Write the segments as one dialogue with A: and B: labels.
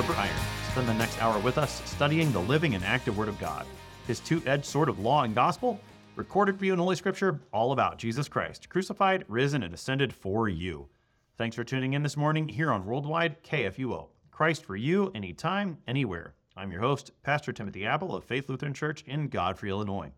A: Sharper Iron. Spend the next hour with us studying the living and active Word of God. His two edged sword of law and gospel, recorded for you in Holy Scripture, all about Jesus Christ, crucified, risen, and ascended for you. Thanks for tuning in this morning here on Worldwide KFUO. Christ for you, anytime, anywhere. I'm your host, Pastor Timothy Appel of Faith Lutheran Church in Godfrey, Illinois.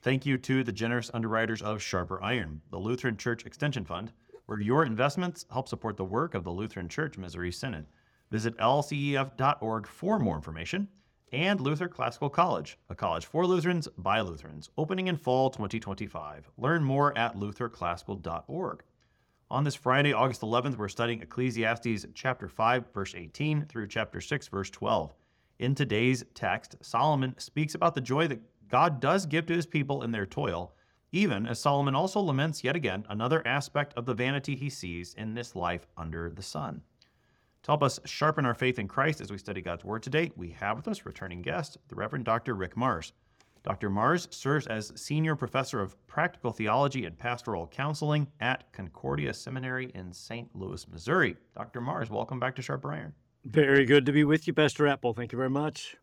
A: Thank you to the generous underwriters of Sharper Iron, the Lutheran Church Extension Fund, where your investments help support the work of the Lutheran Church Missouri Synod. Visit lcef.org for more information. And Luther Classical College, a college for Lutherans by Lutherans, opening in fall 2025. Learn more at lutherclassical.org. On this Friday, August 11th, we're studying Ecclesiastes chapter 5, verse 18 through chapter 6, verse 12. In today's text, Solomon speaks about the joy that God does give to his people in their toil, even as Solomon also laments yet again another aspect of the vanity he sees in this life under the sun. To help us sharpen our faith in Christ as we study God's Word today, we have with us returning guest, the Reverend Dr. Rick Marrs. Dr. Marrs serves as Senior Professor of Practical Theology and Pastoral Counseling at Concordia Seminary in St. Louis, Missouri. Dr. Marrs, welcome back to Sharper Iron.
B: Very good to be with you, Pastor Appel. Thank you very much.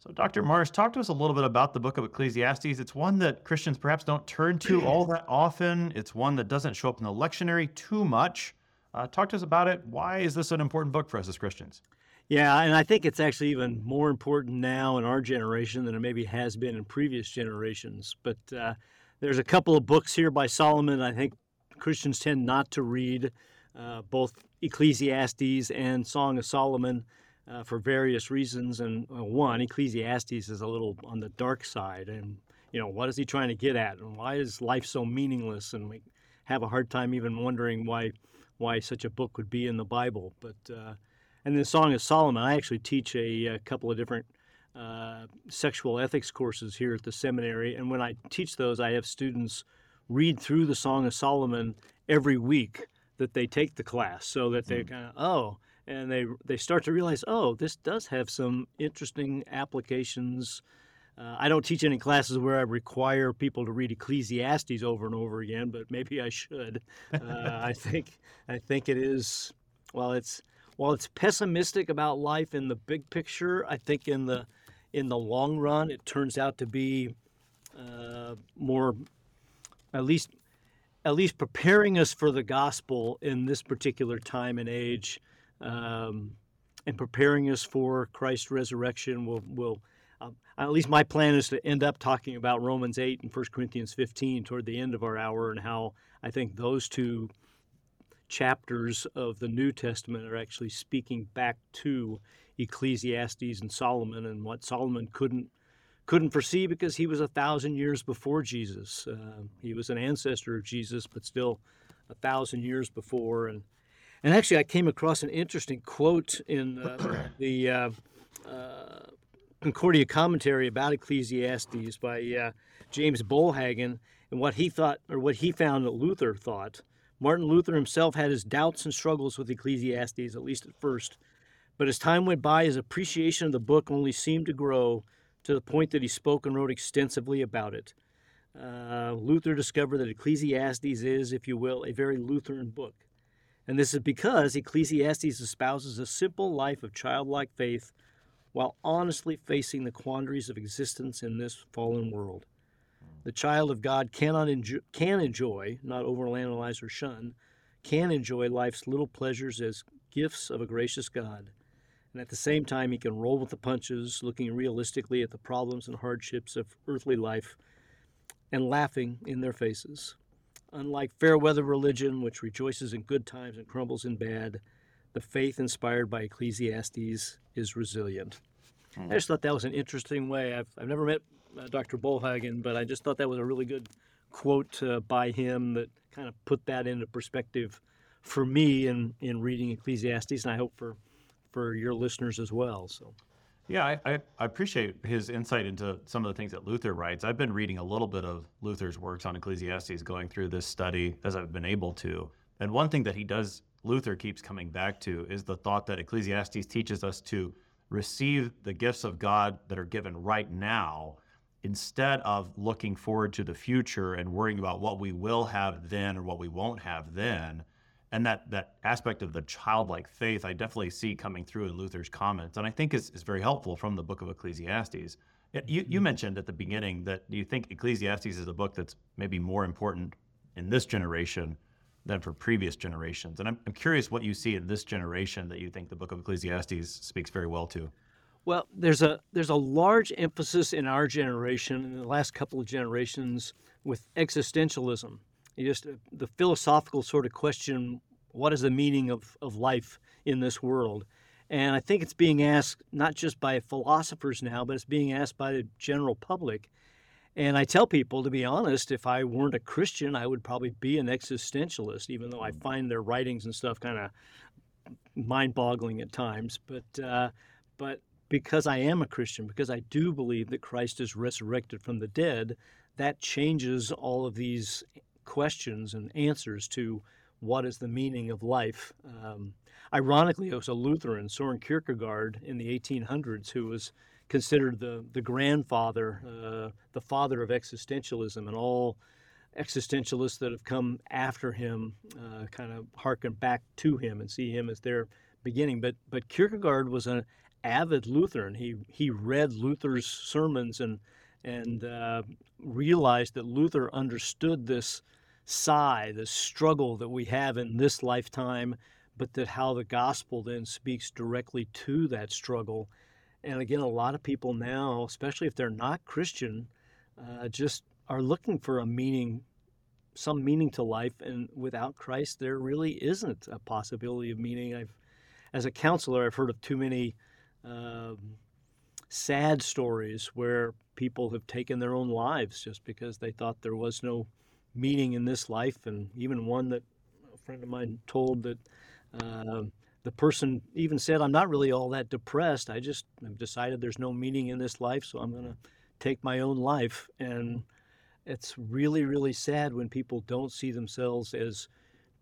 A: So, Dr. Marrs, talk to us a little bit about the book of Ecclesiastes. It's one that Christians perhaps don't turn to all that often. It's one that doesn't show up in the lectionary too much. Uh, talk to us about it. Why is this an important book for us as Christians?
B: Yeah, and I think it's actually even more important now in our generation than it maybe has been in previous generations. But uh, there's a couple of books here by Solomon I think Christians tend not to read, uh, both Ecclesiastes and Song of Solomon. Uh, for various reasons, and uh, one, Ecclesiastes is a little on the dark side, and you know what is he trying to get at, and why is life so meaningless, and we have a hard time even wondering why why such a book would be in the Bible. But uh, and the Song of Solomon, I actually teach a, a couple of different uh, sexual ethics courses here at the seminary, and when I teach those, I have students read through the Song of Solomon every week that they take the class, so that they mm. kind of oh, and they they start to realize oh, this does have some interesting applications. Uh, I don't teach any classes where I require people to read Ecclesiastes over and over again, but maybe I should. Uh, I think I think it is. Well, it's while it's pessimistic about life in the big picture, I think in the in the long run, it turns out to be uh, more, at least, at least preparing us for the gospel in this particular time and age, um, and preparing us for Christ's resurrection. Will will at least my plan is to end up talking about Romans 8 and 1 Corinthians 15 toward the end of our hour and how I think those two chapters of the New Testament are actually speaking back to Ecclesiastes and Solomon and what Solomon couldn't couldn't foresee because he was a thousand years before Jesus. Uh, he was an ancestor of Jesus, but still a thousand years before. And and actually, I came across an interesting quote in uh, the uh, uh Concordia commentary about Ecclesiastes by uh, James Bollhagen and what he thought, or what he found that Luther thought. Martin Luther himself had his doubts and struggles with Ecclesiastes, at least at first. But as time went by, his appreciation of the book only seemed to grow to the point that he spoke and wrote extensively about it. Uh, Luther discovered that Ecclesiastes is, if you will, a very Lutheran book. And this is because Ecclesiastes espouses a simple life of childlike faith while honestly facing the quandaries of existence in this fallen world. The child of God cannot enjoy, can enjoy, not overanalyze or shun, can enjoy life's little pleasures as gifts of a gracious God. And at the same time, he can roll with the punches, looking realistically at the problems and hardships of earthly life and laughing in their faces. Unlike fair weather religion, which rejoices in good times and crumbles in bad, the faith inspired by Ecclesiastes is resilient. I just thought that was an interesting way. I've, I've never met uh, Dr. Bollhagen, but I just thought that was a really good quote uh, by him that kind of put that into perspective for me in, in reading Ecclesiastes, and I hope for, for your listeners as well. So.
A: Yeah, I, I, I, appreciate his insight into some of the things that Luther writes. I've been reading a little bit of Luther's works on Ecclesiastes going through this study as I've been able to. And one thing that he does, Luther keeps coming back to, is the thought that Ecclesiastes teaches us to receive the gifts of God that are given right now instead of looking forward to the future and worrying about what we will have then or what we won't have then. and that that aspect of the childlike faith I definitely see coming through in Luther's comments, and I think is, is very helpful from the book of Ecclesiastes. You, you mentioned at the beginning that you think Ecclesiastes is a book that's maybe more important in this generation than for previous generations. And I'm, I'm curious what you see in this generation that you think the book of Ecclesiastes speaks very well to.
B: Well, there's a there's a large emphasis in our generation in the last couple of generations with existentialism. You just uh, the philosophical sort of question: What is the meaning of, of life in this world? And I think it's being asked not just by philosophers now, but it's being asked by the general public. And I tell people, to be honest, if I weren't a Christian, I would probably be an existentialist, even though I find their writings and stuff kind of mind-boggling at times. But uh, but because I am a Christian, because I do believe that Christ is resurrected from the dead, that changes all of these questions and answers to what is the meaning of life. Um, ironically, it was a Lutheran, Soren Kierkegaard, in the 1800s, who was considered the, the grandfather, uh, the father of existentialism, and all existentialists that have come after him uh, kind of harken back to him and see him as their beginning. But but Kierkegaard was an avid Lutheran. He he read Luther's sermons and and uh, realized that Luther understood this sigh, this struggle that we have in this lifetime, but that how the gospel then speaks directly to that struggle. And again, a lot of people now, especially if they're not Christian, uh, just are looking for a meaning, some meaning to life. And without Christ, there really isn't a possibility of meaning. I've, as a counselor, I've heard of too many um, sad stories where people have taken their own lives just because they thought there was no meaning in this life. And even one that a friend of mine told that. Uh, the person even said, I'm not really all that depressed. I just have decided there's no meaning in this life, so I'm going to take my own life. And it's really, really sad when people don't see themselves as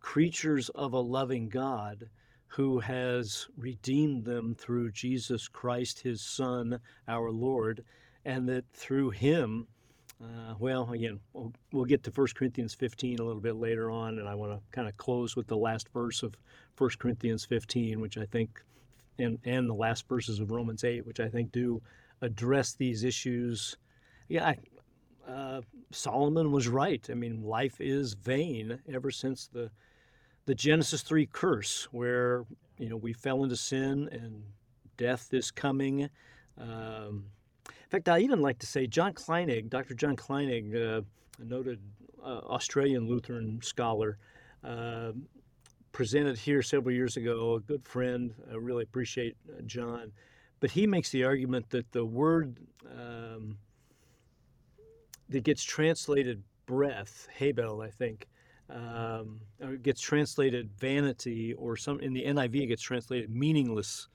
B: creatures of a loving God who has redeemed them through Jesus Christ, his Son, our Lord, and that through him, uh, well, again, we'll, we'll, get to 1 Corinthians 15 a little bit later on, and I want to kind of close with the last verse of 1 Corinthians 15, which I think, and, and the last verses of Romans 8, which I think do address these issues. Yeah, I, uh, Solomon was right. I mean, life is vain ever since the the Genesis 3 curse, where you know we fell into sin and death is coming. Um, fact, I even like to say John Kleinig, Dr. John Kleinig, uh, a noted uh, Australian Lutheran scholar, uh, presented here several years ago. A good friend, I really appreciate uh, John, but he makes the argument that the word um, that gets translated breath, Hebel, I think, um, gets translated vanity, or some in the NIV it gets translated meaningless.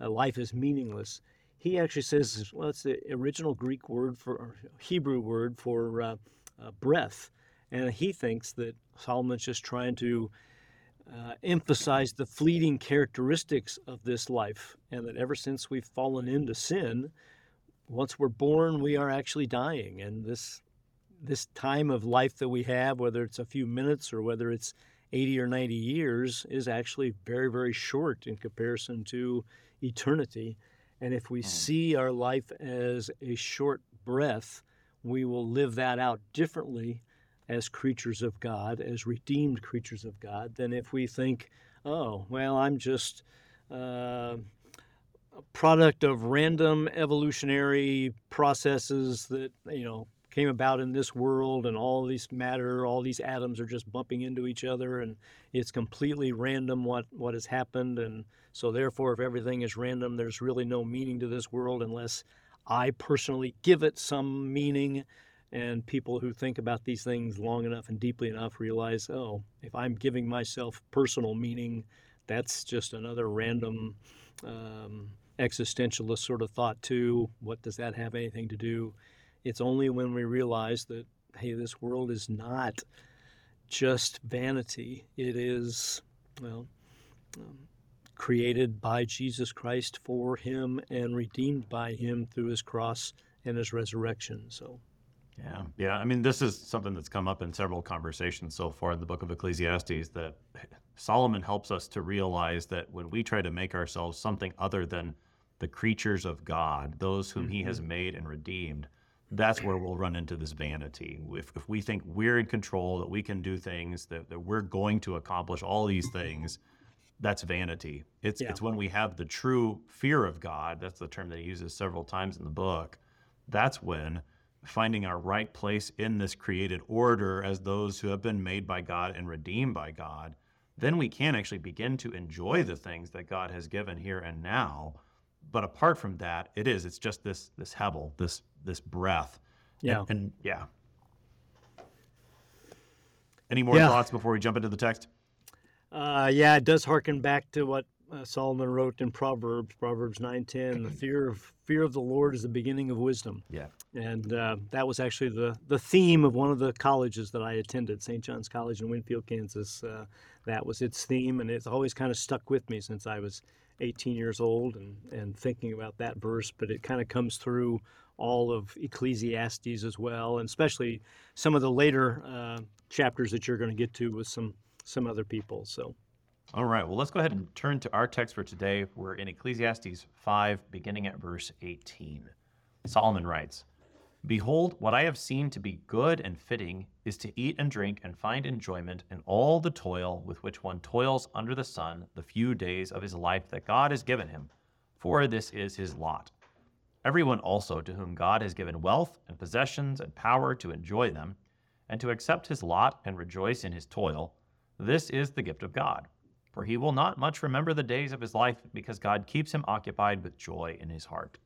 B: Uh, life is meaningless he actually says, well, it's the original Greek word for Hebrew word for uh, uh, breath, and he thinks that Solomon's just trying to uh, emphasize the fleeting characteristics of this life, and that ever since we've fallen into sin, once we're born, we are actually dying, and this this time of life that we have, whether it's a few minutes or whether it's 80 or 90 years, is actually very, very short in comparison to eternity. And if we see our life as a short breath, we will live that out differently as creatures of God, as redeemed creatures of God, than if we think, oh, well, I'm just uh, a product of random evolutionary processes that, you know, came about in this world and all these matter all these atoms are just bumping into each other and it's completely random what what has happened. And so therefore if everything is random there's really no meaning to this world unless i personally give it some meaning. And people who think about these things long enough and deeply enough realize oh if i'm giving myself personal meaning that's just another random um, existentialist sort of thought too. What does that have anything to do it's only when we realize that, hey, this world is not just vanity. It is, well, um, created by Jesus Christ for Him and redeemed by Him through His cross and His resurrection. So,
A: yeah, yeah. I mean, this is something that's come up in several conversations so far in the book of Ecclesiastes that Solomon helps us to realize that when we try to make ourselves something other than the creatures of God, those whom mm-hmm. He has mm-hmm. made and redeemed, that's where we'll run into this vanity. If, if we think we're in control, that we can do things, that, that we're going to accomplish all these things, that's vanity. It's, yeah. it's when we have the true fear of God, that's the term that he uses several times in the book, that's when finding our right place in this created order as those who have been made by God and redeemed by God, then we can actually begin to enjoy the things that God has given here and now. But apart from that, it is, it's just this, this hevel, this this breath.
B: Yeah.
A: And, and yeah. Any more yeah. thoughts before we jump into the text?
B: Uh, yeah, it does harken back to what uh, Solomon wrote in Proverbs, Proverbs 9:10. The fear of fear of the Lord is the beginning of wisdom.
A: Yeah.
B: And uh, that was actually the the theme of one of the colleges that I attended, St. John's College in Winfield, Kansas. Uh, that was its theme, and it's always kind of stuck with me since I was 18 years old and and thinking about that verse. But it kind of comes through all of Ecclesiastes as well, and especially some of the later uh, chapters that you're going to get to with some some other people. So,
A: all right. Well, let's go ahead and turn to our text for today. We're in Ecclesiastes 5, beginning at verse 18. Solomon writes. Behold, what I have seen to be good and fitting is to eat and drink and find enjoyment in all the toil with which one toils under the sun the few days of his life that God has given him, for this is his lot. Everyone also to whom God has given wealth and possessions and power to enjoy them, and to accept his lot and rejoice in his toil, this is the gift of God. For he will not much remember the days of his life, because God keeps him occupied with joy in his heart.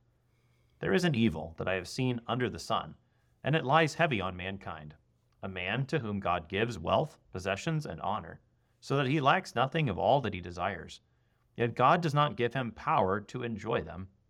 A: There is an evil that I have seen under the sun, and it lies heavy on mankind a man to whom God gives wealth, possessions, and honor, so that he lacks nothing of all that he desires. Yet God does not give him power to enjoy them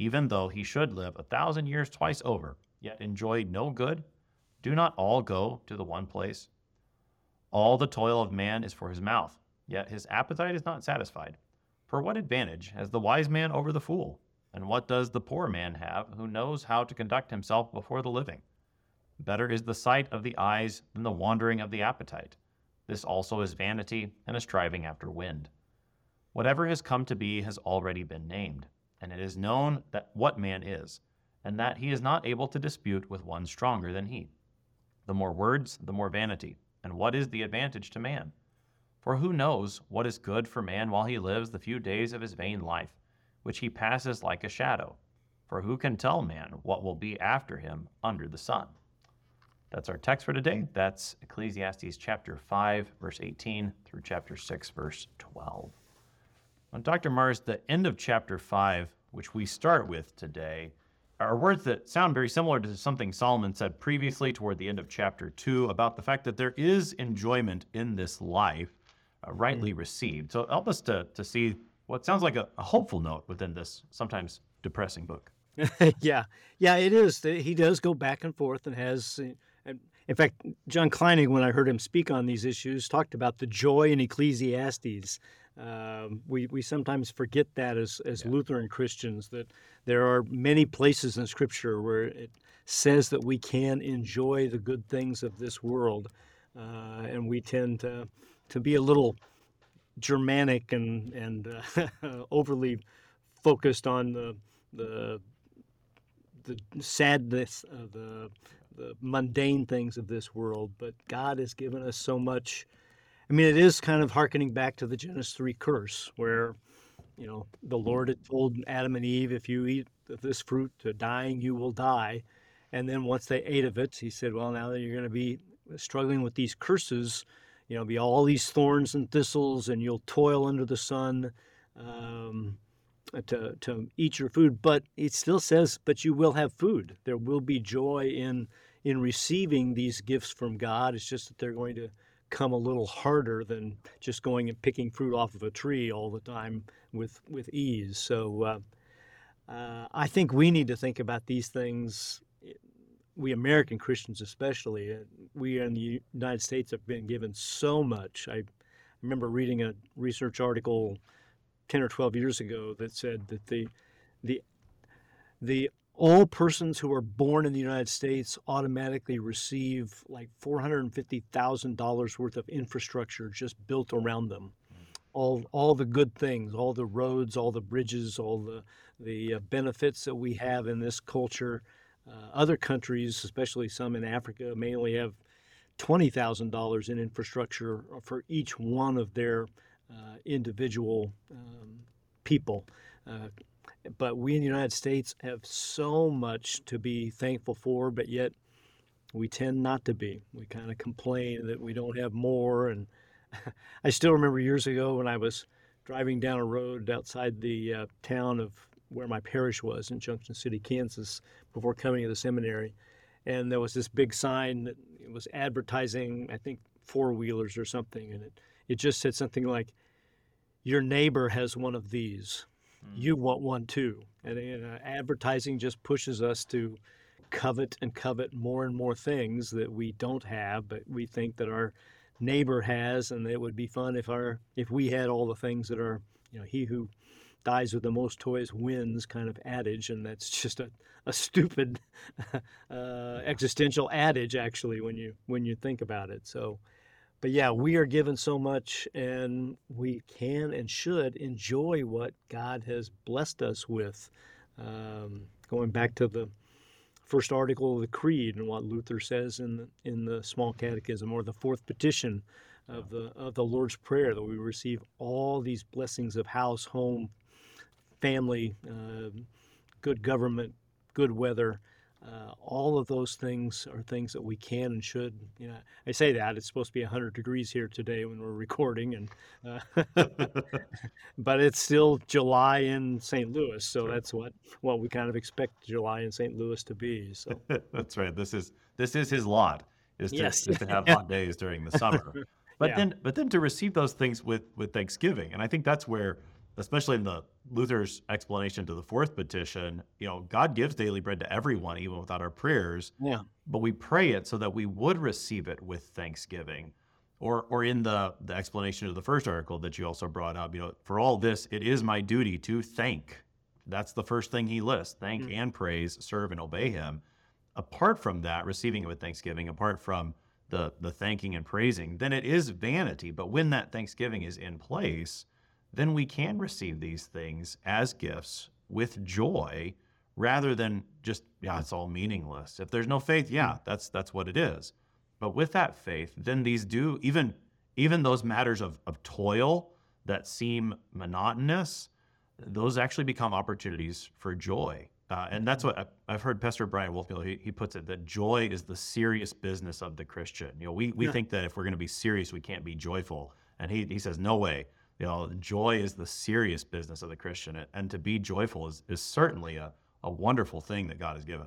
A: even though he should live a thousand years twice over, yet enjoy no good? Do not all go to the one place? All the toil of man is for his mouth, yet his appetite is not satisfied. For what advantage has the wise man over the fool? And what does the poor man have who knows how to conduct himself before the living? Better is the sight of the eyes than the wandering of the appetite. This also is vanity and a striving after wind. Whatever has come to be has already been named and it is known that what man is, and that he is not able to dispute with one stronger than he. The more words, the more vanity. And what is the advantage to man? For who knows what is good for man while he lives the few days of his vain life, which he passes like a shadow? For who can tell man what will be after him under the sun? That's our text for today. That's Ecclesiastes chapter 5, verse 18 through chapter 6, verse 12. On Dr. Marrs, the end of chapter 5, which we start with today, are words that sound very similar to something Solomon said previously toward the end of chapter 2 about the fact that there is enjoyment in this life uh, rightly mm. received. So help us to, to see what sounds like a, a hopeful note within this sometimes depressing book.
B: yeah, yeah, it is. He does go back and forth and has. In fact, John Kleinig, when I heard him speak on these issues, talked about the joy in Ecclesiastes um, we, we sometimes forget that as, as yeah. Lutheran Christians, that there are many places in Scripture where it says that we can enjoy the good things of this world. Uh, and we tend to, to be a little Germanic and, and uh, overly focused on the, the, the sadness, of the, the mundane things of this world. But God has given us so much I mean, it is kind of harkening back to the Genesis 3 curse, where, you know, the Lord had told Adam and Eve, if you eat this fruit to dying, you will die. And then once they ate of it, he said, well, now that you're going to be struggling with these curses, you know, be all these thorns and thistles, and you'll toil under the sun um, to, to eat your food. But it still says, but you will have food. There will be joy in in receiving these gifts from God. It's just that they're going to come a little harder than just going and picking fruit off of a tree all the time with with ease. So uh, uh, I think we need to think about these things. We American Christians, especially, uh, we in the United States have been given so much. I remember reading a research article 10 or 12 years ago that said that the the the all persons who are born in the United States automatically receive like $450,000 worth of infrastructure just built around them. All, all the good things, all the roads, all the bridges, all the, the uh, benefits that we have in this culture. Uh, other countries, especially some in Africa, may only have $20,000 in infrastructure for each one of their uh, individual um, people. Uh, but we in the United States have so much to be thankful for, but yet we tend not to be. We kind of complain that we don't have more. And I still remember years ago when I was driving down a road outside the uh, town of where my parish was in Junction City, Kansas, before coming to the seminary. And there was this big sign that was advertising, I think, four wheelers or something. And it, it just said something like, Your neighbor has one of these you want one too. And, and uh, advertising just pushes us to covet and covet more and more things that we don't have, but we think that our neighbor has, and it would be fun if our if we had all the things that are, you know, he who dies with the most toys wins kind of adage, and that's just a, a stupid uh, existential adage actually when you when you think about it. So but yeah, we are given so much, and we can and should enjoy what God has blessed us with. Um, going back to the first article of the Creed and what Luther says in the, in the Small Catechism, or the fourth petition of the of the Lord's Prayer, that we receive all these blessings of house, home, family, uh, good government, good weather. Uh, all of those things are things that we can and should. You know, I say that it's supposed to be 100 degrees here today when we're recording, and uh, but it's still July in St. Louis, so sure. that's what what we kind of expect July in St. Louis to be. So
A: that's right. This is this is his lot is to, yes. is to have hot days during the summer. But yeah. then but then to receive those things with with Thanksgiving, and I think that's where especially in the Luther's explanation to the fourth petition, you know, God gives daily bread to everyone, even without our prayers.
B: Yeah.
A: But we pray it so that we would receive it with thanksgiving. Or, or in the, the explanation of the first article that you also brought up, you know, for all this, it is my duty to thank. That's the first thing he lists thank mm-hmm. and praise, serve and obey him. Apart from that, receiving it with thanksgiving, apart from the, the thanking and praising, then it is vanity. But when that thanksgiving is in place, then we can receive these things as gifts with joy rather than just yeah it's all meaningless if there's no faith yeah that's that's what it is but with that faith then these do even even those matters of, of toil that seem monotonous those actually become opportunities for joy uh, and that's what I've heard Pastor Brian Wolfmueller, he, he puts it that joy is the serious business of the Christian. You know, we, we yeah. think that if we're going to be serious, we can't be joyful. And he, he says, no way. You know, joy is the serious business of the Christian, and to be joyful is, is certainly a, a wonderful thing that God has given.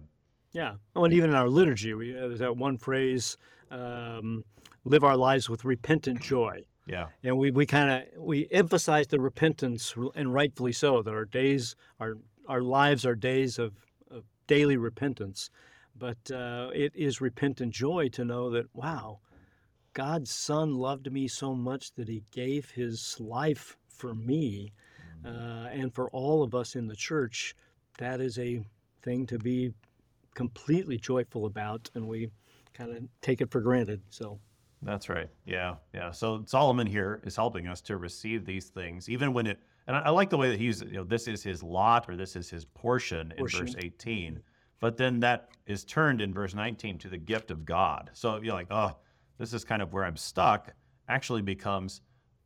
B: Yeah. Oh, and even in our liturgy, we, uh, there's that one phrase, um, live our lives with repentant joy.
A: Yeah.
B: And we, we kind of, we emphasize the repentance, and rightfully so, that our days, our, our lives are days of, of daily repentance. But uh, it is repentant joy to know that, wow, God's Son loved me so much that he gave his life for me uh, and for all of us in the church. That is a thing to be completely joyful about, and we kind of take it for granted. So.
A: That's right. Yeah, yeah. So Solomon here is helping us to receive these things, even when it. And I, like the way that he's, you know, this is his lot or this is his portion, portion. in verse 18. But then that is turned in verse 19 to the gift of God. So you're like, oh, this is kind of where I'm stuck, actually becomes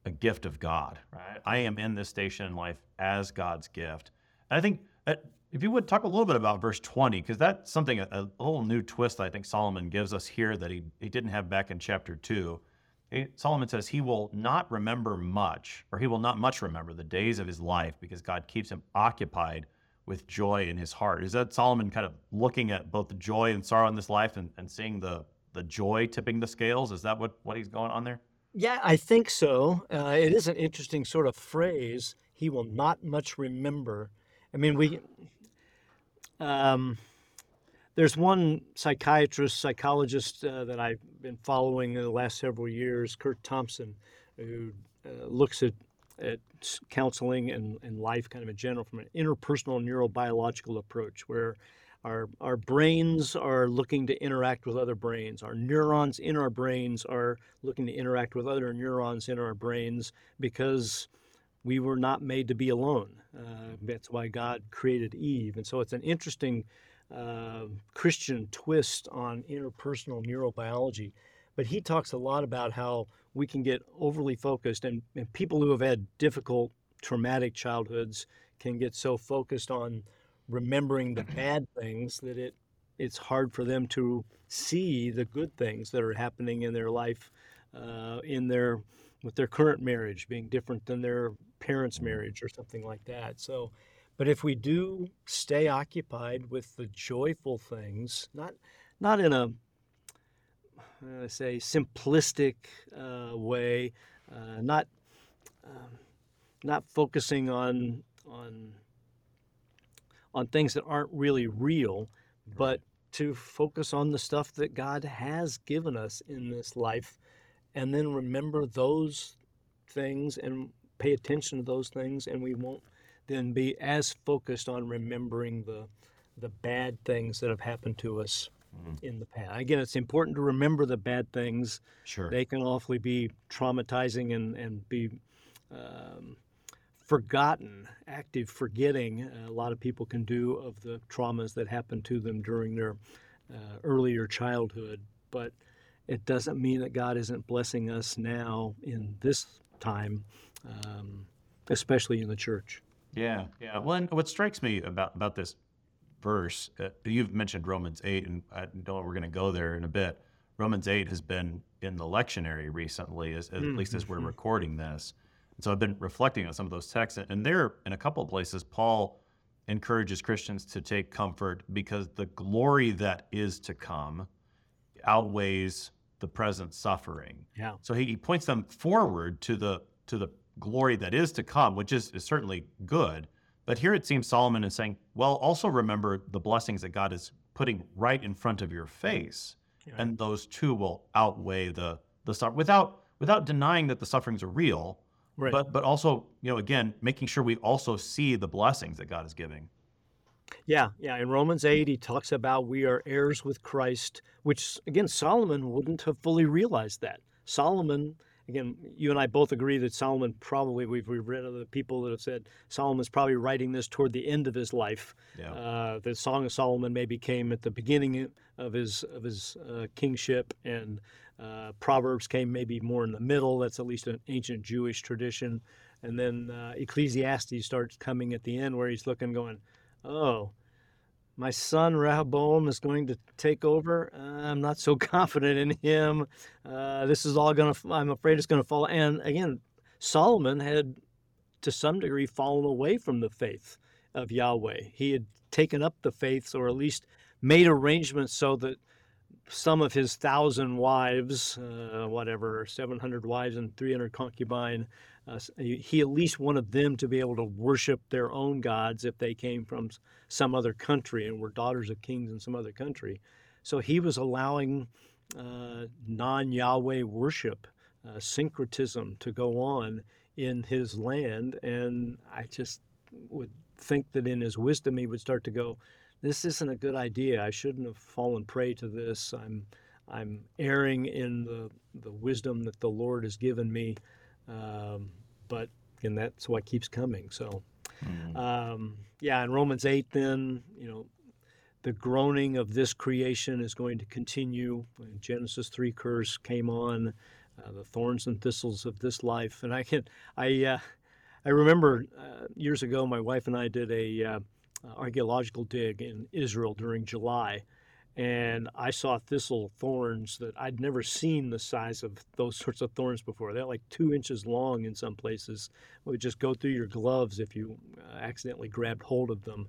A: a gift of God. Right? I am in this station in life as God's gift. And I think uh, if you would talk a little bit about verse 20, because that's something, a, a, little new twist I think Solomon gives us here that he, he didn't have back in chapter 2. He, Solomon says he will not remember much, or he will not much remember the days of his life because God keeps him occupied with joy in his heart. Is that Solomon kind of looking at both the joy and sorrow in this life and, and seeing the the joy tipping the scales. Is that what what he's going on there?
B: Yeah, I think so. Uh, it is an interesting sort of phrase. He will not much remember. I mean, we. Um, there's one psychiatrist, psychologist uh, that I've been following in the last several years, Kurt Thompson, who uh, looks at, at counseling and, and life kind of in general from an interpersonal neurobiological approach, where our, our brains are looking to interact with other brains. Our neurons in our brains are looking to interact with other neurons in our brains because we were not made to be alone. Uh, that's why God created Eve. And so it's an interesting uh, Christian twist on interpersonal neurobiology. But he talks a lot about how we can get overly focused, and, and people who have had difficult, traumatic childhoods can get so focused on remembering the bad things that it it's hard for them to see the good things that are happening in their life, uh, in their with their current marriage being different than their parents' marriage or something like that. So but if we do stay occupied with the joyful things, not not in a uh, say simplistic uh, way, uh, not um, not focusing on on on things that aren't really real, but to focus on the stuff that God has given us in this life, and then remember those things and pay attention to those things, and we won't then be as focused on remembering the the bad things that have happened to us mm. in the past. Again, it's important to remember the bad things.
A: Sure.
B: They can awfully be traumatizing and, and be um, forgotten, active forgetting. Uh, a lot of people can do of the traumas that happened to them during their uh, earlier childhood. But it doesn't mean that God isn't blessing us now in this time, um, especially in the church.
A: Yeah, yeah. Well, and what strikes me about about this verse, uh, you've mentioned Romans eight, and I know we're going to go there in a bit. Romans eight has been in the lectionary recently, as, at mm-hmm. least as we're mm-hmm. recording this. And so I've been reflecting on some of those texts, and there, in a couple of places, Paul encourages Christians to take comfort because the glory that is to come outweighs the present suffering.
B: Yeah.
A: So he, he points them forward to the to the glory that is to come, which is, is certainly good. But here it seems Solomon is saying, well, also remember the blessings that God is putting right in front of your face. Yeah. And those two will outweigh the the suffering without without denying that the sufferings are real. Right. But but also, you know, again, making sure we also see the blessings that God is giving.
B: Yeah, yeah. In Romans 8, he talks about we are heirs with Christ, which again, Solomon wouldn't have fully realized that. Solomon again, you and I both agree that Solomon probably we've, we've read other people that have said Solomon's probably writing this toward the end of his life. Yeah. Uh, the Song of Solomon maybe came at the beginning of his of his uh, kingship, and uh, Proverbs came maybe more in the middle. That's at least an ancient Jewish tradition, and then uh, Ecclesiastes starts coming at the end where he's looking, going, "Oh." my son Rehoboam is going to take over. Uh, I'm not so confident in him. Uh, this is all going to, I'm afraid it's going to fall. And again, Solomon had to some degree fallen away from the faith of Yahweh. He had taken up the faiths or at least made arrangements so that some of his thousand wives, uh, whatever, 700 wives and 300 concubine, uh, he at least wanted them to be able to worship their own gods if they came from some other country and were daughters of kings in some other country. So he was allowing uh, non Yahweh worship, uh, syncretism to go on in his land. And I just would think that in his wisdom, he would start to go, This isn't a good idea. I shouldn't have fallen prey to this. I'm, I'm erring in the, the wisdom that the Lord has given me. Um, but and that's what keeps coming. So, mm. um, yeah, in Romans eight, then you know, the groaning of this creation is going to continue. Genesis three curse came on, uh, the thorns and thistles of this life, and I can I uh, I remember uh, years ago, my wife and I did a uh, archaeological dig in Israel during July and I saw thistle thorns that I'd never seen the size of those sorts of thorns before. They're like two inches long in some places. It would just go through your gloves if you uh, accidentally grabbed hold of them.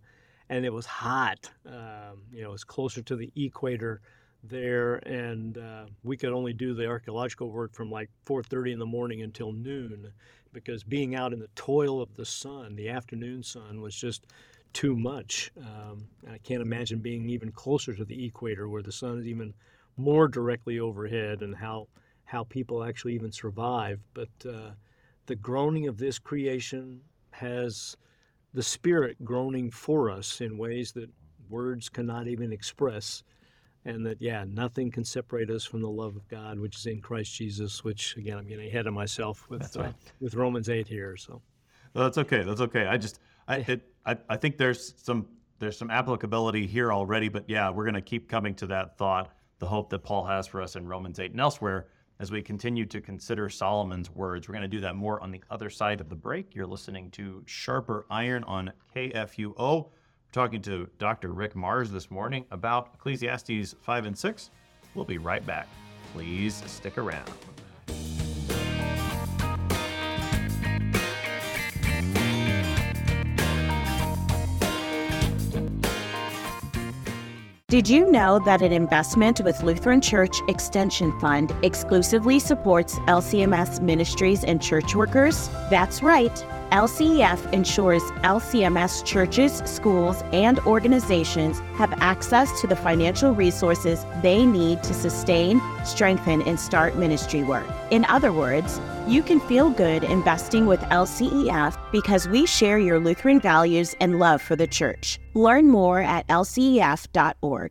B: And it was hot. Um, you know, it was closer to the equator there, and uh, we could only do the archaeological work from like 4:30 in the morning until noon, because being out in the toil of the sun, the afternoon sun, was just too much. Um, I can't imagine being even closer to the equator, where the sun is even more directly overhead, and how how people actually even survive. But uh, the groaning of this creation has the Spirit groaning for us in ways that words cannot even express and that yeah nothing can separate us from the love of god which is in christ jesus which again i'm getting ahead of myself with right. uh, with romans 8 here so
A: that's okay that's okay i just i it, I, I think there's some there's some applicability here already but yeah we're going to keep coming to that thought the hope that paul has for us in romans 8 and elsewhere as we continue to consider solomon's words we're going to do that more on the other side of the break you're listening to sharper iron on kfuo We're talking to Dr. Rick Marrs this morning about Ecclesiastes 5 and 6. We'll be right back. Please stick around.
C: Did you know that an investment with Lutheran Church Extension Fund exclusively supports LCMS ministries and church workers? That's right. LCEF ensures LCMS churches, schools, and organizations have access to the financial resources they need to sustain, strengthen, and start ministry work. In other words, you can feel good investing with LCEF because we share your Lutheran values and love for the church. Learn more at lcef.org.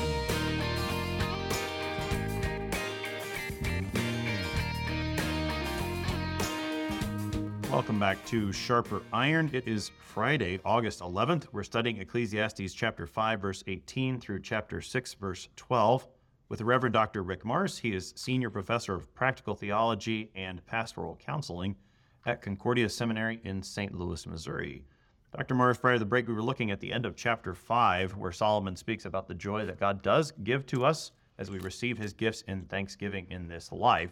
A: Welcome back to Sharper Iron. It is Friday, August 11th. We're studying Ecclesiastes chapter 5, verse 18 through chapter 6, verse 12 with the Reverend Dr. Rick Marrs. He is Senior Professor of Practical Theology and Pastoral Counseling at Concordia Seminary in St. Louis, Missouri. Dr. Marrs, prior to the break, we were looking at the end of chapter 5, where Solomon speaks about the joy that God does give to us as we receive his gifts in thanksgiving in this life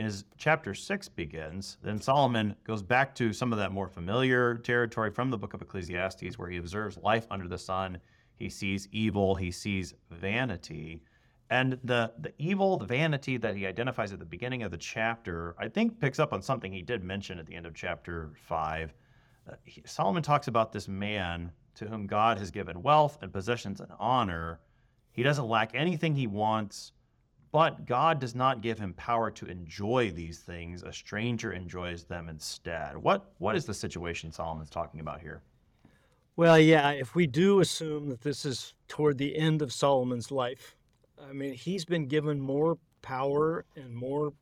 A: as chapter 6 begins, then Solomon goes back to some of that more familiar territory from the book of Ecclesiastes, where he observes life under the sun. He sees evil, he sees vanity. And the, the evil, the vanity that he identifies at the beginning of the chapter, I think picks up on something he did mention at the end of chapter 5. Uh, he, Solomon talks about this man to whom God has given wealth and possessions and honor. He doesn't lack anything he wants but God does not give him power to enjoy these things. A stranger enjoys them instead. What what is the situation Solomon's talking about here?
B: Well, yeah, if we do assume that this is toward the end of Solomon's life, I mean, he's been given more power and more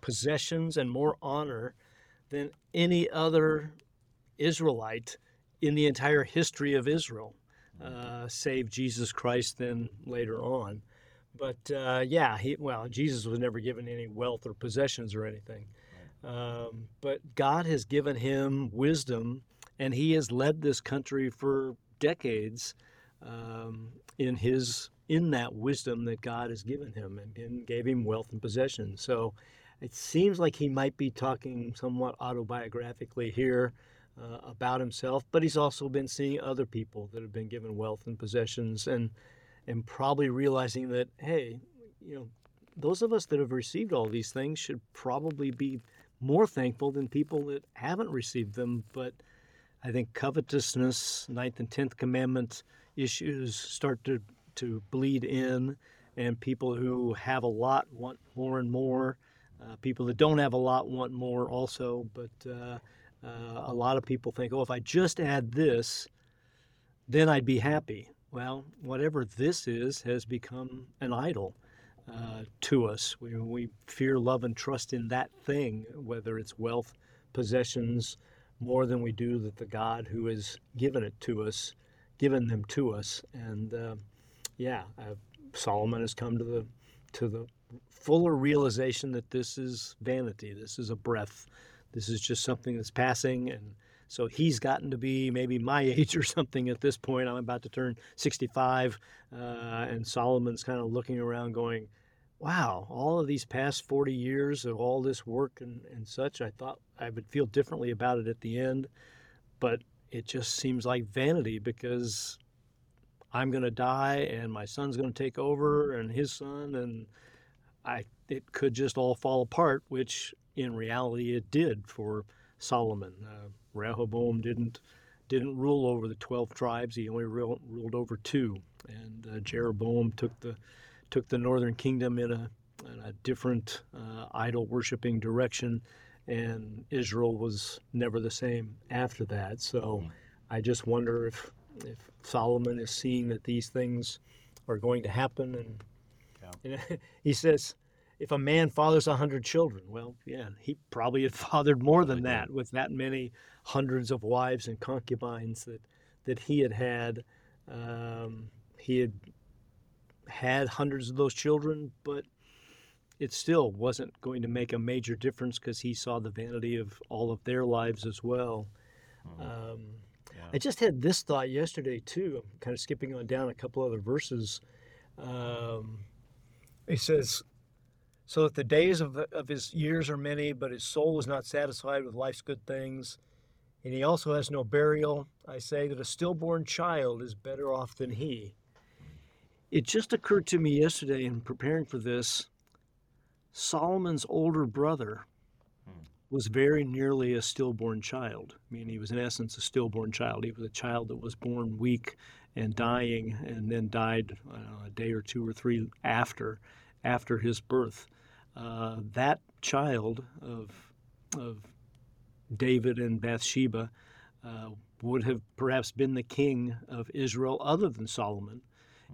B: possessions and more honor than any other Israelite in the entire history of Israel, uh, save Jesus Christ then later on. But uh, yeah, he well, Jesus was never given any wealth or possessions or anything. Um, but God has given him wisdom, and he has led this country for decades um, in his in that wisdom that God has given him, and, and gave him wealth and possessions. So it seems like he might be talking somewhat autobiographically here. Uh, about himself, but he's also been seeing other people that have been given wealth and possessions, and and probably realizing that, hey, you know, those of us that have received all these things should probably be more thankful than people that haven't received them. But I think covetousness, ninth and tenth commandment issues start to, to bleed in, and people who have a lot want more and more. Uh, people that don't have a lot want more also, but uh, uh, a lot of people think, oh, if I just add this, then I'd be happy. Well, whatever this is has become an idol uh, to us. We, we fear, love, and trust in that thing, whether it's wealth, possessions, more than we do that the God who has given it to us, given them to us. And uh, yeah, uh, Solomon has come to the to the fuller realization that this is vanity. This is a breath. This is just something that's passing, and So he's gotten to be maybe my age or something at this point. I'm about to turn 65, uh, and Solomon's kind of looking around, going, "Wow, all of these past 40 years of all this work and, and such, I thought I would feel differently about it at the end, but it just seems like vanity because I'm going to die and my son's going to take over and his son and I it could just all fall apart, which in reality it did for Solomon. Uh, Rehoboam didn't didn't rule over the 12 tribes. He only ruled, ruled over two. And uh, Jeroboam took the took the northern kingdom in a, in a different uh, idol worshiping direction and Israel was never the same after that. So mm. I just wonder if if Solomon is seeing that these things are going to happen, and, yeah. and he says, if a man fathers a hundred children, well, yeah, he probably had fathered more than that with that many hundreds of wives and concubines that that he had had. Um, he had had hundreds of those children, but it still wasn't going to make a major difference because he saw the vanity of all of their lives as well. Mm-hmm. Um, yeah. I just had this thought yesterday too. I'm kind of skipping on down a couple other verses. Um, he says, "So that the days of, of his years are many, but his soul is not satisfied with life's good things, and he also has no burial. I say that a stillborn child is better off than he." It just occurred to me yesterday in preparing for this Solomon's older brother hmm. was very nearly a stillborn child. I mean, he was in essence a stillborn child. He was a child that was born weak and dying, and then died know, a day or two or three after after his birth. Uh, that child of of David and Bathsheba uh, would have perhaps been the king of Israel, other than Solomon,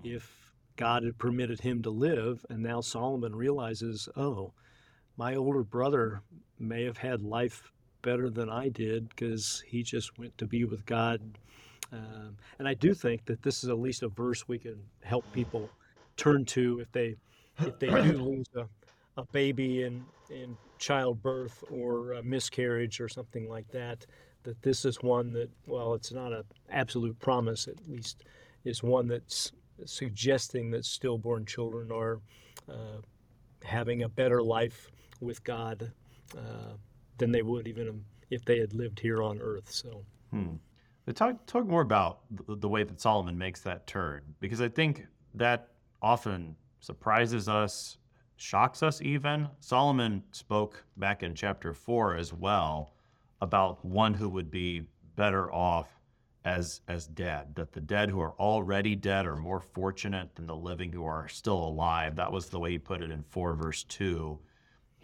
B: if God had permitted him to live. And now Solomon realizes, oh, my older brother may have had life better than I did because he just went to be with God. Um, and I do think that this is at least a verse we can help people turn to if they if they do lose a, a baby in in childbirth or miscarriage or something like that. That this is one that well, it's not an absolute promise. At least is one that's suggesting that stillborn children are uh, having a better life with God uh, than they would even if they had lived here on earth. So,
A: hmm. talk talk more about the, the, way that Solomon makes that turn because I think that often surprises us, shocks us even. Solomon spoke back in chapter four as well about one who would be better off as as dead that the dead who are already dead are more fortunate than the living who are still alive. That was the way he put it in 4 verse 2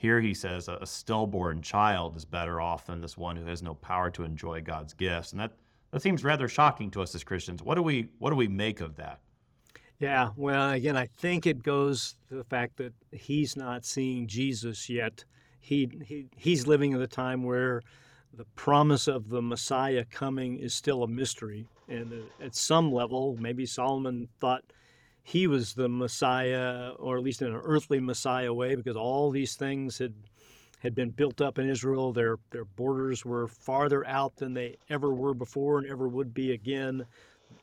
A: here he says a, stillborn child is better off than this one who has no power to enjoy God's gifts. And that that seems rather shocking to us as Christians. What do we what do we make of that
B: yeah well again I think it goes to the fact that he's not seeing Jesus yet he, he he's living in a time where the promise of the Messiah coming is still a mystery. And uh, at some level, maybe Solomon thought he was the Messiah, or at least in an earthly Messiah way, because all these things had had been built up in Israel. Their their borders were farther out than they ever were before and ever would be again.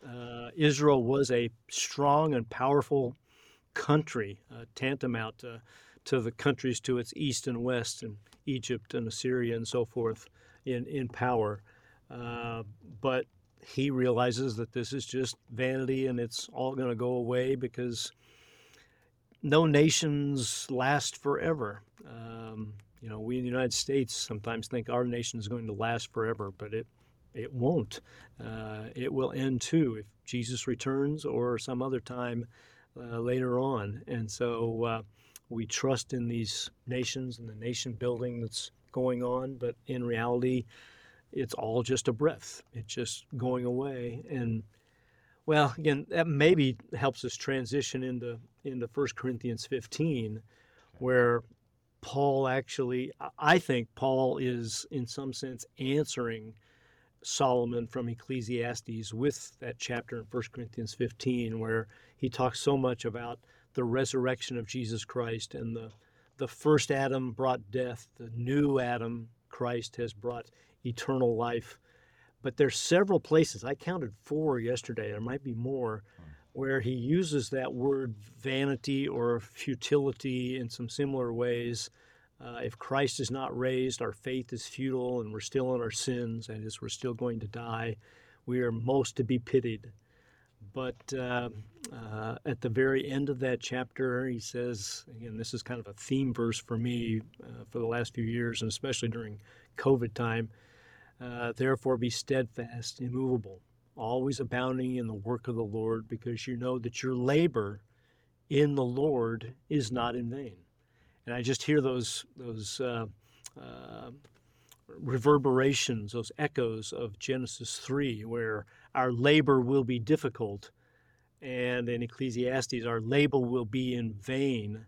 B: Uh, Israel was a strong and powerful country, uh, tantamount to, to the countries to its east and west, and Egypt and Assyria and so forth in, in power. Uh, but he realizes that this is just vanity and it's all going to go away because no nations last forever. Um, you know, we in the United States sometimes think our nation is going to last forever, but it it won't. Uh, it will end too if Jesus returns or some other time uh, later on. And so uh, we trust in these nations and the nation building that's going on, but in reality, it's all just a breath. It's just going away. And well, again, that maybe helps us transition into into 1 Corinthians 15, where Paul actually, I think Paul is in some sense answering Solomon from Ecclesiastes with that chapter in 1 Corinthians 15, where he talks so much about the resurrection of Jesus Christ and the the first Adam brought death, the new Adam, Christ, has brought eternal life. but there's several places. I counted four yesterday. There might be more where he uses that word vanity or futility in some similar ways. Uh, if Christ is not raised, our faith is futile and we're still in our sins, and as we're still going to die, we are most to be pitied. But uh, uh, at the very end of that chapter, he says, again, this is kind of a theme verse for me uh, for the last few years, and especially during COVID time. Uh, Therefore, be steadfast, immovable, always abounding in the work of the Lord, because you know that your labor in the Lord is not in vain. And I just hear those those uh, uh, reverberations, those echoes of Genesis three, where our labor will be difficult, and in Ecclesiastes, our labor will be in vain.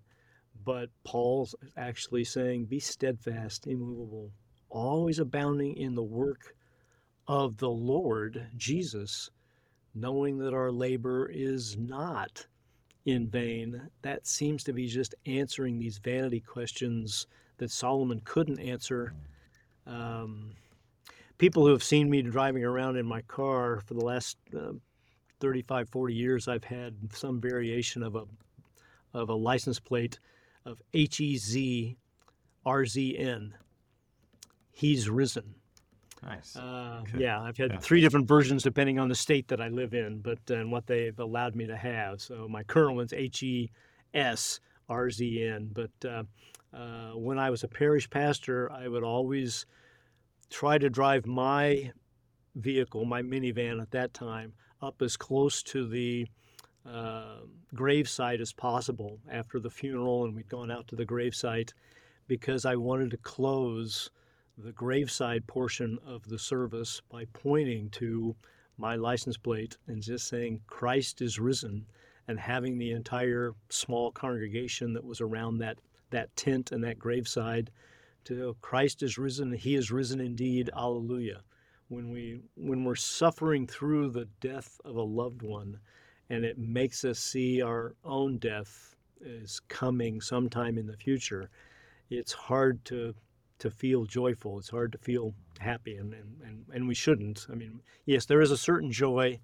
B: But Paul's actually saying, "Be steadfast, immovable, always abounding in the work." of the Lord Jesus, knowing that our labor is not in vain. That seems to be just answering these vanity questions that Solomon couldn't answer. Um, people who have seen me driving around in my car for the last uh, 35, 40 years, I've had some variation of a of a license plate of H E Z R Z N. He's risen.
A: Nice.
B: Uh,
A: Okay.
B: Yeah, I've had
A: Yeah.
B: three different versions depending on the state that I live in, but uh, and what they've allowed me to have. So my current one's H E S R Z N. But uh, uh, when I was a parish pastor, I would always try to drive my vehicle, my minivan at that time, up as close to the uh, gravesite as possible after the funeral, and we'd gone out to the gravesite because I wanted to close the graveside portion of the service by pointing to my license plate and just saying, Christ is risen, and having the entire small congregation that was around that, that tent and that graveside to Christ is risen, he is risen indeed, alleluia. When, we, when we're suffering through the death of a loved one, and it makes us see our own death is coming sometime in the future, it's hard to to feel joyful. It's hard to feel happy, and, and, and, and we shouldn't. I mean, yes, there is a certain joy.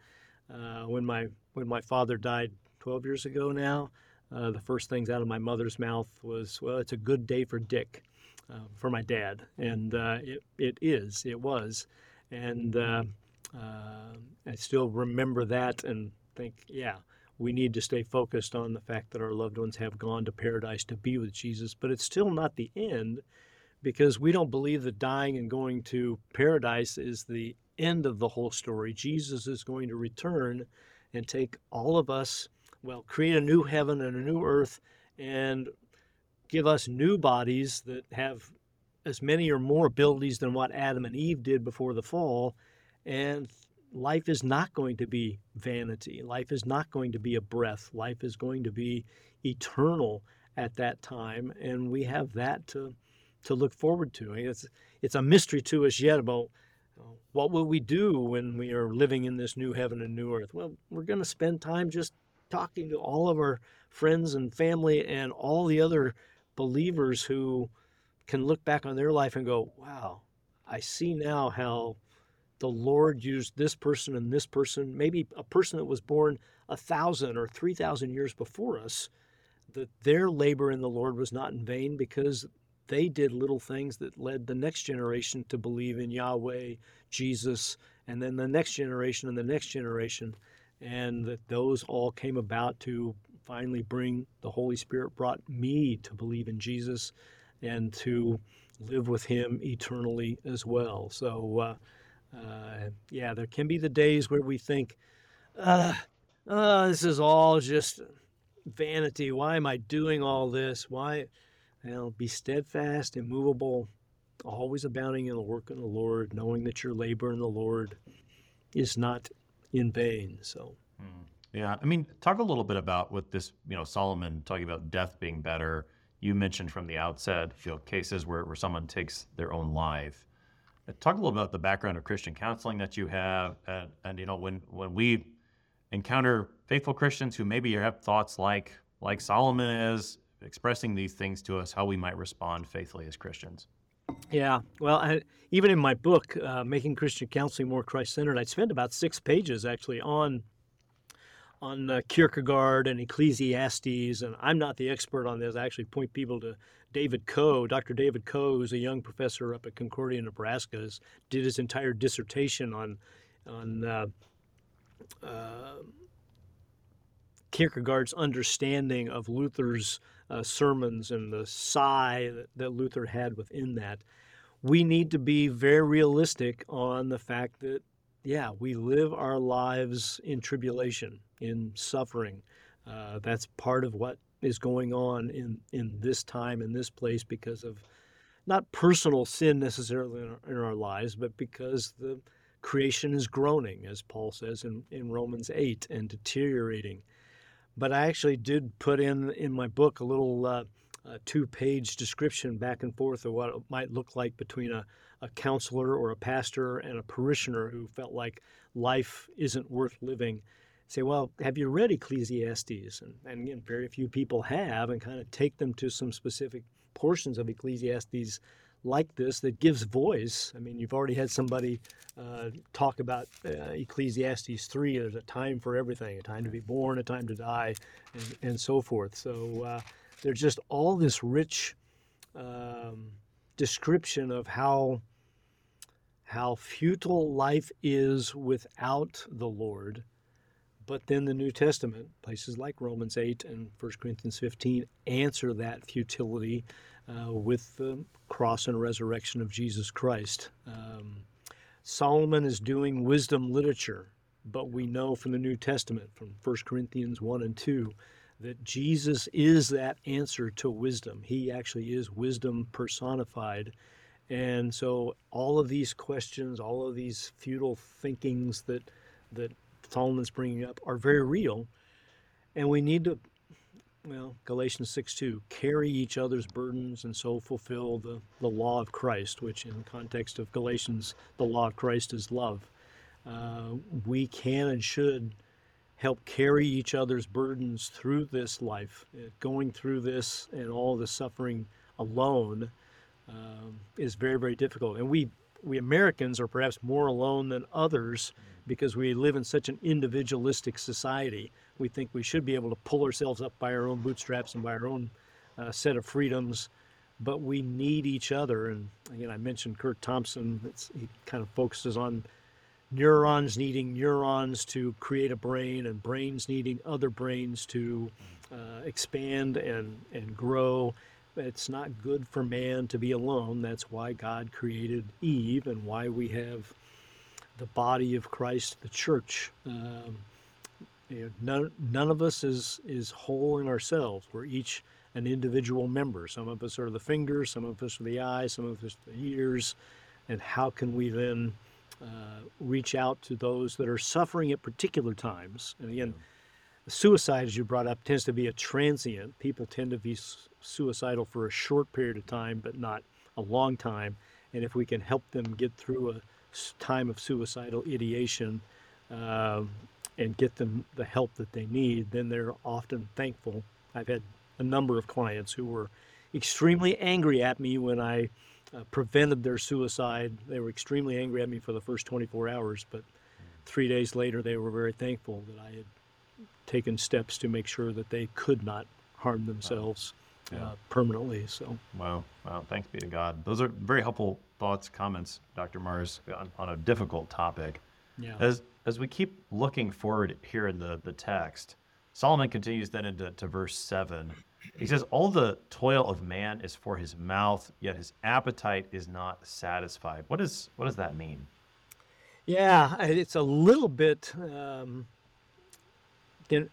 B: Uh, when my when my father died 12 years ago now, uh, the first things out of my mother's mouth was, "Well, it's a good day for Dick," uh, for my dad, and uh, it it is, it was, and uh, uh, I still remember that and think, yeah. We need to stay focused on the fact that our loved ones have gone to paradise to be with Jesus, but it's still not the end because we don't believe that dying and going to paradise is the end of the whole story. Jesus is going to return and take all of us, well, create a new heaven and a new earth and give us new bodies that have as many or more abilities than what Adam and Eve did before the fall. And life is not going to be vanity. Life is not going to be a breath. Life is going to be eternal at that time. And we have that to to look forward to. It's it's a mystery to us yet about what will we do when we are living in this new heaven and new earth. Well, we're going to spend time just talking to all of our friends and family and all the other believers who can look back on their life and go, "Wow, I see now how the Lord used this person and this person, maybe a person that was born a thousand or three thousand years before us." That their labor in the Lord was not in vain because they did little things that led the next generation to believe in Yahweh, Jesus, and then the next generation and the next generation. And that those all came about to finally bring the Holy Spirit, brought me to believe in Jesus and to live with Him eternally as well. So, uh, uh, yeah, there can be the days where we think, uh, uh, this is all just vanity. Why am I doing all this? Why? Well, be steadfast, immovable, always abounding in the work of the Lord, knowing that your labor in the Lord is not in vain. So,
A: Yeah, I mean, talk a little bit about what this, you know, Solomon talking about death being better. You mentioned from the outset, you know, cases where, where someone takes their own life. Uh, Talk a little about the background of Christian counseling that you have, and, and you know, when when we encounter faithful Christians who maybe have thoughts like like Solomon is expressing these things to us, how we might respond faithfully as Christians.
B: Yeah, well, I, even in my book, uh, Making Christian Counseling More Christ-Centered, I spend about six pages actually on on uh, Kierkegaard and Ecclesiastes, and I'm not the expert on this. I actually point people to David Coe. Dr. David Coe, who's a young professor up at Concordia, Nebraska, has, did his entire dissertation on on uh, uh, Kierkegaard's understanding of Luther's uh, sermons and the sigh that, that Luther had within that. We need to be very realistic on the fact that, yeah, we live our lives in tribulation, in suffering. Uh, that's part of what is going on in, in this time, in this place, because of not personal sin necessarily in our, in our lives, but because the creation is groaning, as Paul says in, in Romans 8, and deteriorating. But I actually did put in in my book a little uh, two page description back and forth of what it might look like between a, a counselor or a pastor and a parishioner who felt like life isn't worth living. Say, well, have you read Ecclesiastes? And, and again, very few people have, and kind of take them to some specific portions of Ecclesiastes like this that gives voice. I mean, you've already had somebody uh, talk about uh, Ecclesiastes 3. There's a time for everything a time to be born, a time to die, and, and so forth. So uh, there's just all this rich um, description of how. How futile life is without the Lord. But then the New Testament, places like Romans 8 and 1 Corinthians 15, answer that futility uh, with the cross and resurrection of Jesus Christ. Um, Solomon is doing wisdom literature, but we know from the New Testament, from 1 Corinthians 1 and 2, that Jesus is that answer to wisdom. He actually is wisdom personified. And so all of these questions, all of these futile thinkings that that Solomon's bringing up are very real, and we need to well, Galatians 6 2, carry each other's burdens and so fulfill the, the law of Christ, which in context of Galatians, the law of Christ is love. Uh, we can and should help carry each other's burdens through this life. Uh, going through this and all the suffering alone um, is very, very difficult. And we, we Americans are perhaps more alone than others because we live in such an individualistic society we think we should be able to pull ourselves up by our own bootstraps and by our own uh, set of freedoms, but we need each other. And again, I mentioned Curt Thompson. he kind of focuses on neurons needing neurons to create a brain, and brains needing other brains to uh, expand and and grow. It's not good for man to be alone. That's why God created Eve, and why we have the body of Christ, the church. Um, you know, none, none of us is is whole in ourselves. We're each an individual member. Some of us are the fingers, some of us are the eyes, some of us are the ears. And how can we then uh, reach out to those that are suffering at particular times? And again, suicide, as you brought up, tends to be a transient. People tend to be suicidal for a short period of time, but not a long time. And if we can help them get through a time of suicidal ideation, uh, and get them the help that they need, then they're often thankful. I've had a number of clients who were extremely angry at me when I uh, prevented their suicide. They were extremely angry at me for the first 24 hours, but three days later, they were very thankful that I had taken steps to make sure that they could not harm themselves wow. yeah. uh, permanently. So,
A: wow, wow, thanks be to God. Those are very helpful thoughts, comments, Dr. Marrs, on, on a difficult topic.
B: Yeah.
A: As as we keep looking forward here in the, the text, Solomon continues then into to verse 7. He says, All the toil of man is for his mouth, yet his appetite is not satisfied. What, is, what does that mean?
B: Yeah, it's a little bit. Um, it,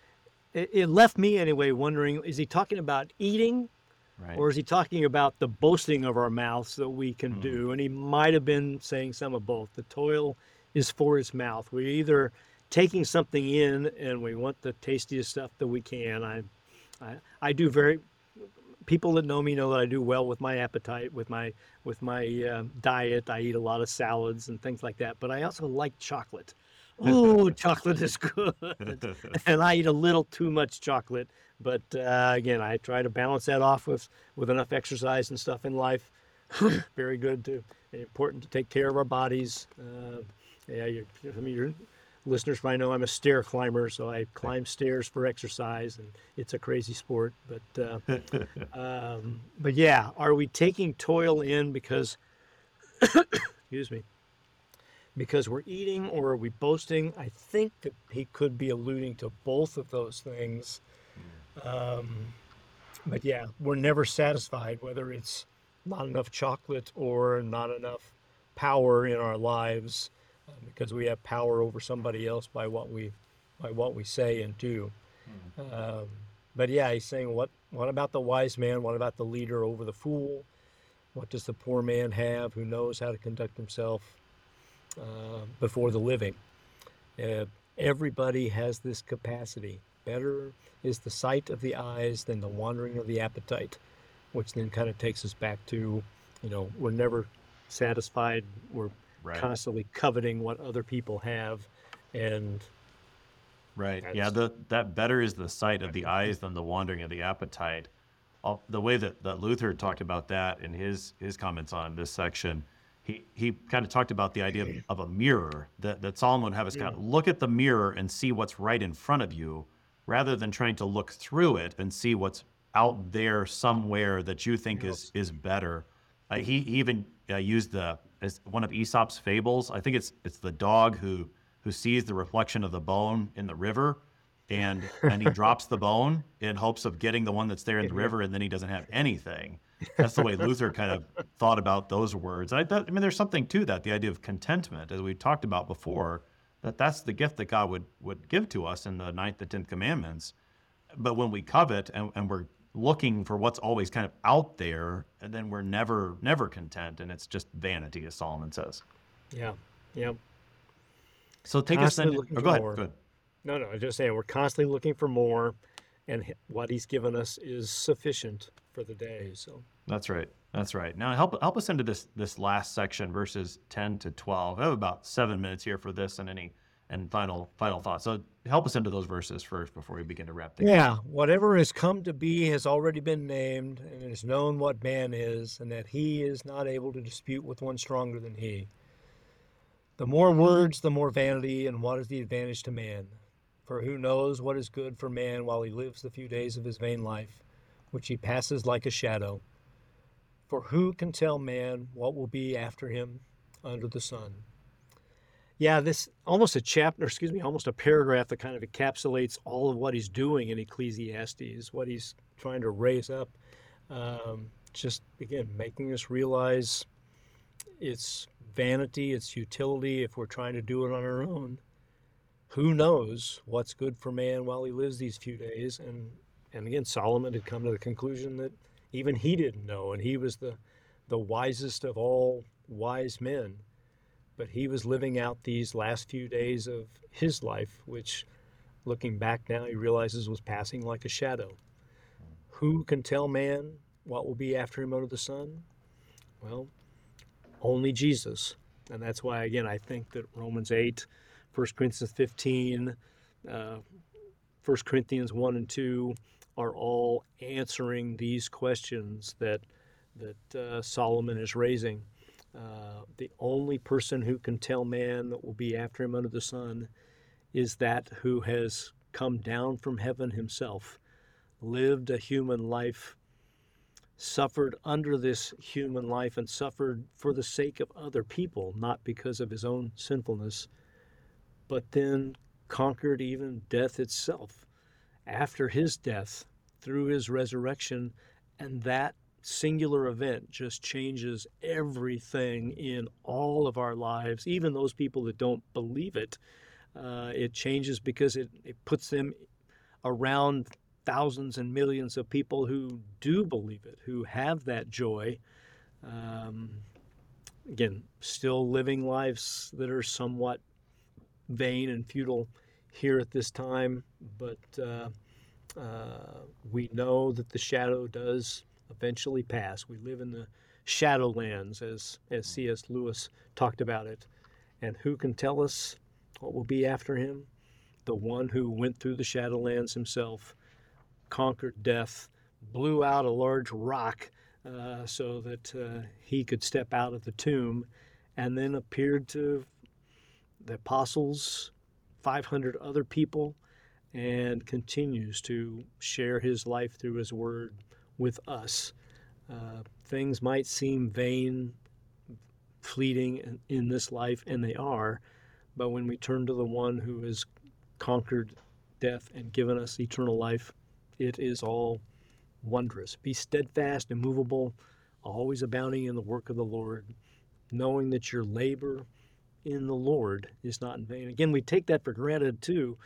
B: it left me anyway wondering is he talking about eating Right. Or is he talking about the boasting of our mouths that we can mm. do? And he might have been saying some of both. The toil is for his mouth. We're either taking something in and we want the tastiest stuff that we can. I, I, I do very. People that know me know that I do well with my appetite, with my with my uh, diet. I eat a lot of salads and things like that. But I also like chocolate. Oh, chocolate is good, and I eat a little too much chocolate. But uh, again, I try to balance that off with with enough exercise and stuff in life. Very good too. Important to take care of our bodies. Uh, yeah, you're, I mean, your listeners might know I'm a stair climber, so I climb stairs for exercise, and it's a crazy sport. But uh, um, but yeah, are we taking toil in because excuse me because we're eating or are we boasting? I think that he could be alluding to both of those things. Um, but yeah, we're never satisfied, whether it's not enough chocolate or not enough power in our lives, because we have power over somebody else by what we by what we say and do. Um, but yeah, he's saying, what what about the wise man? What about the leader over the fool? What does the poor man have who knows how to conduct himself uh, before the living? Uh, everybody has this capacity. Better is the sight of the eyes than the wandering of the appetite, which then kind of takes us back to, you know, we're never satisfied. We're
A: Right.
B: constantly coveting what other people have, and
A: Right. Yeah. The that better is the sight of the eyes than the wandering of the appetite. All- The way that, that Luther talked about that in his his comments on this section, he he kind of talked about the idea of, of a mirror that that Solomon would have us kind of look at the mirror and see what's right in front of you, rather than trying to look through it and see what's out there somewhere that you think is is better. Uh, he, he even uh, used the as one of Aesop's fables. I think it's it's the dog who who sees the reflection of the bone in the river, and and he drops the bone in hopes of getting the one that's there in the river, and then he doesn't have anything. That's the way Luther kind of thought about those words. I, thought, I mean, there's something to that. The idea of contentment, as we talked about before, that that's the gift that God would would give to us in the ninth and tenth commandments. But when we covet and, and we're looking for what's always kind of out there, and then we're never never content, and it's just vanity, as Solomon says.
B: yeah, yeah.
A: So take us then. Oh, go ahead. Go ahead.
B: No, no, I'm just saying we're constantly looking for more, and what he's given us is sufficient for the day. So
A: That's right. That's right. Now help help us into this this last section, verses ten to twelve. I have about seven minutes here for this and any and final final thoughts. So help us into those verses first before we begin to wrap things. up.
B: yeah, whatever has come to be has already been named, and it is known what man is, and that he is not able to dispute with one stronger than he. The more words, the more vanity, and what is the advantage to man? For who knows what is good for man while he lives the few days of his vain life, which he passes like a shadow? For who can tell man what will be after him under the sun? Yeah, this almost a chapter, excuse me, almost a paragraph that kind of encapsulates all of what he's doing in Ecclesiastes, what he's trying to raise up. Um, just again, making us realize its vanity, its utility, if we're trying to do it on our own. Who knows what's good for man while he lives these few days? And and again, Solomon had come to the conclusion that even he didn't know, and he was the the wisest of all wise men but he was living out these last few days of his life, which, looking back now, he realizes was passing like a shadow. Who can tell man what will be after him under the sun? Well, only Jesus. And that's why, again, I think that Romans 8, 1 Corinthians 15, uh, 1 Corinthians 1 and 2 are all answering these questions that, that uh, Solomon is raising. Uh, the only person who can tell man that will be after him under the sun is that who has come down from heaven himself, lived a human life, suffered under this human life, and suffered for the sake of other people, not because of his own sinfulness, but then conquered even death itself after his death through his resurrection, and that singular event just changes everything in all of our lives, even those people that don't believe it. Uh, it changes because it, it puts them around thousands and millions of people who do believe it, who have that joy. Um, again, still living lives that are somewhat vain and futile here at this time, but uh, uh, we know that the shadow does eventually pass. We live in the shadowlands, as as C.S. Lewis talked about it. And who can tell us what will be after him? The one who went through the shadowlands himself, conquered death, blew out a large rock uh, so that uh, he could step out of the tomb and then appeared to the apostles, 500 other people, and continues to share his life through his word with us. Uh, things might seem vain, fleeting in, in this life, and they are, but when we turn to the one who has conquered death and given us eternal life, it is all wondrous. Be steadfast, immovable, always abounding in the work of the Lord, knowing that your labor in the Lord is not in vain. Again, we take that for granted too.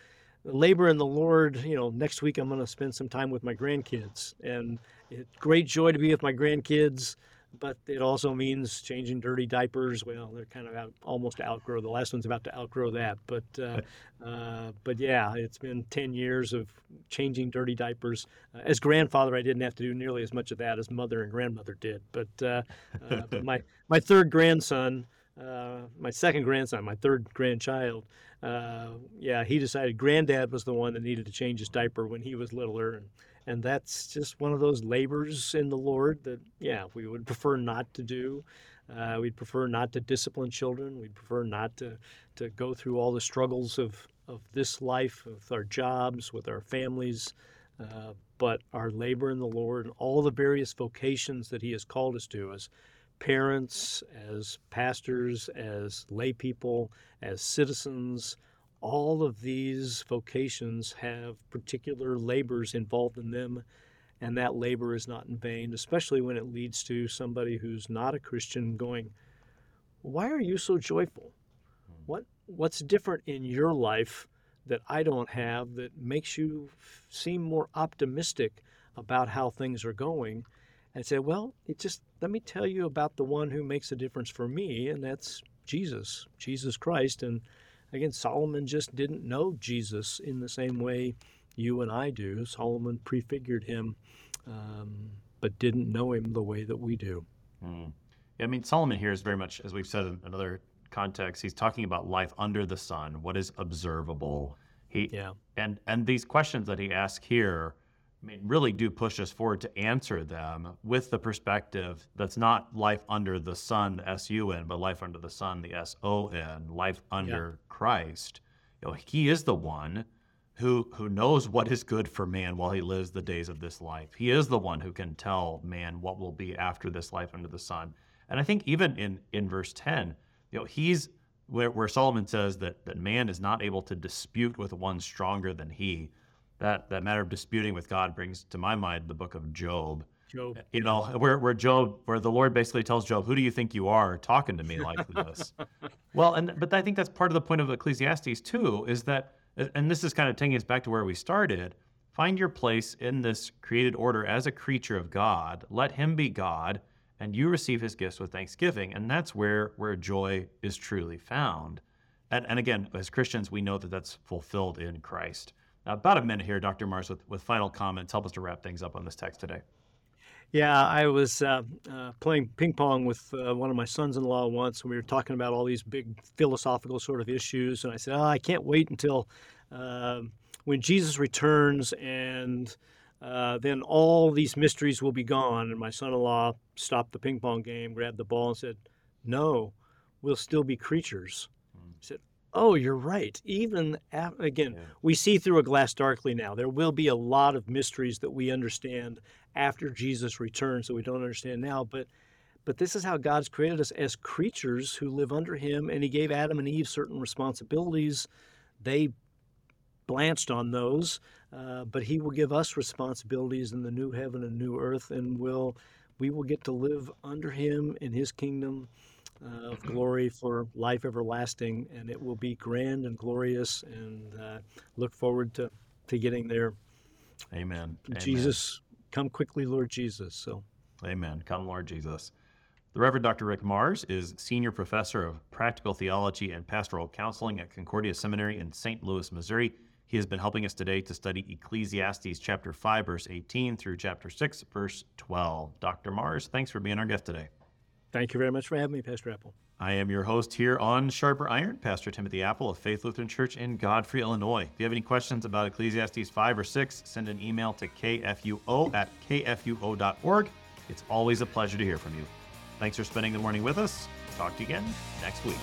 B: Labor in the Lord, you know, next week I'm going to spend some time with my grandkids, and it's great joy to be with my grandkids but it also means changing dirty diapers. Well, they're kind of out, almost outgrow. The last one's about to outgrow that, but uh, uh, but yeah, it's been ten years of changing dirty diapers. Uh, as grandfather, I didn't have to do nearly as much of that as mother and grandmother did. But, uh, uh, but my my third grandson. Uh, my second grandson, my third grandchild, yeah, he decided granddad was the one that needed to change his diaper when he was littler, and and that's just one of those labors in the Lord that, yeah, we would prefer not to do. Uh, we'd prefer not to discipline children. We'd prefer not to, to go through all the struggles of, of this life, with our jobs, with our families. Uh, but our labor in the Lord and all the various vocations that He has called us to as parents, as pastors, as lay people, as citizens, all of these vocations have particular labors involved in them, and that labor is not in vain, especially when it leads to somebody who's not a Christian going, Why are you so joyful? Hmm. What, what's different in your life that I don't have that makes you seem more optimistic about how things are going? And say, Well, it just let me tell you about the one who makes a difference for me, and that's Jesus, Jesus Christ. And Again, Solomon just didn't know Jesus in the same way you and I do. Solomon prefigured him, um, but didn't know him the way that we do.
A: Mm. Yeah, I mean, Solomon here is very much, as we've said in another context, he's talking about life under the sun, what is observable. He, yeah. And, and these questions that he asks here I mean, really do push us forward to answer them with the perspective that's not life under the sun, the S U N, but life under the sun, the S O N, life under yeah. Christ. You know, He is the one who who knows what is good for man while he lives the days of this life. He is the one who can tell man what will be after this life under the sun. And I think even in in verse ten, you know, he's where, where Solomon says that that man is not able to dispute with one stronger than he that that matter of disputing with God brings to my mind the book of Job.
B: Job.
A: Uh, you know, where where Job, where the Lord basically tells Job, "Who do you think you are talking to me like this?" well, and but I think that's part of the point of Ecclesiastes too, is that, uh, and this is kind of taking us back to where we started. Find your place in this created order as a creature of God. Let Him be God, and you receive His gifts with thanksgiving, and that's where where joy is truly found. And and again, as Christians, we know that that's fulfilled in Christ. About a minute here, Dr. Marrs, with, with final comments. Help us to wrap things up on this text today.
B: Yeah, I was uh, uh, playing ping pong with uh, one of my sons in law once, and we were talking about all these big philosophical sort of issues. And I said, oh, I can't wait until um, when Jesus returns, and uh, then all these mysteries will be gone. And my son in law stopped the ping pong game, grabbed the ball, and said, No, we'll still be creatures. Mm. I said, Oh, you're right. Even again, yeah. we see through a glass darkly now. There will be a lot of mysteries that we understand after Jesus returns that we don't understand now. But but this is how God's created us as creatures who live under Him, and He gave Adam and Eve certain responsibilities. They blanched on those, uh, but He will give us responsibilities in the new heaven and new earth, and will we will get to live under Him in His kingdom uh, of glory for life everlasting, and it will be grand and glorious. And uh, look forward to, to getting there.
A: Amen.
B: Jesus, Amen. come quickly, Lord Jesus. So,
A: Amen. Come, Lord Jesus. The Reverend Dr. Rick Marrs is Senior Professor of Practical Theology and Pastoral Counseling at Concordia Seminary in St. Louis, Missouri. He has been helping us today to study Ecclesiastes chapter 5, verse 18 through chapter 6, verse 12. Dr. Marrs, thanks for being our guest today.
B: Thank you very much for having me, Pastor Appel.
A: I am your host here on Sharper Iron, Pastor Timothy Appel of Faith Lutheran Church in Godfrey, Illinois. If you have any questions about Ecclesiastes 5 or 6, send an email to kfuo at kfuo.org. It's always a pleasure to hear from you. Thanks for spending the morning with us. Talk to you again next week.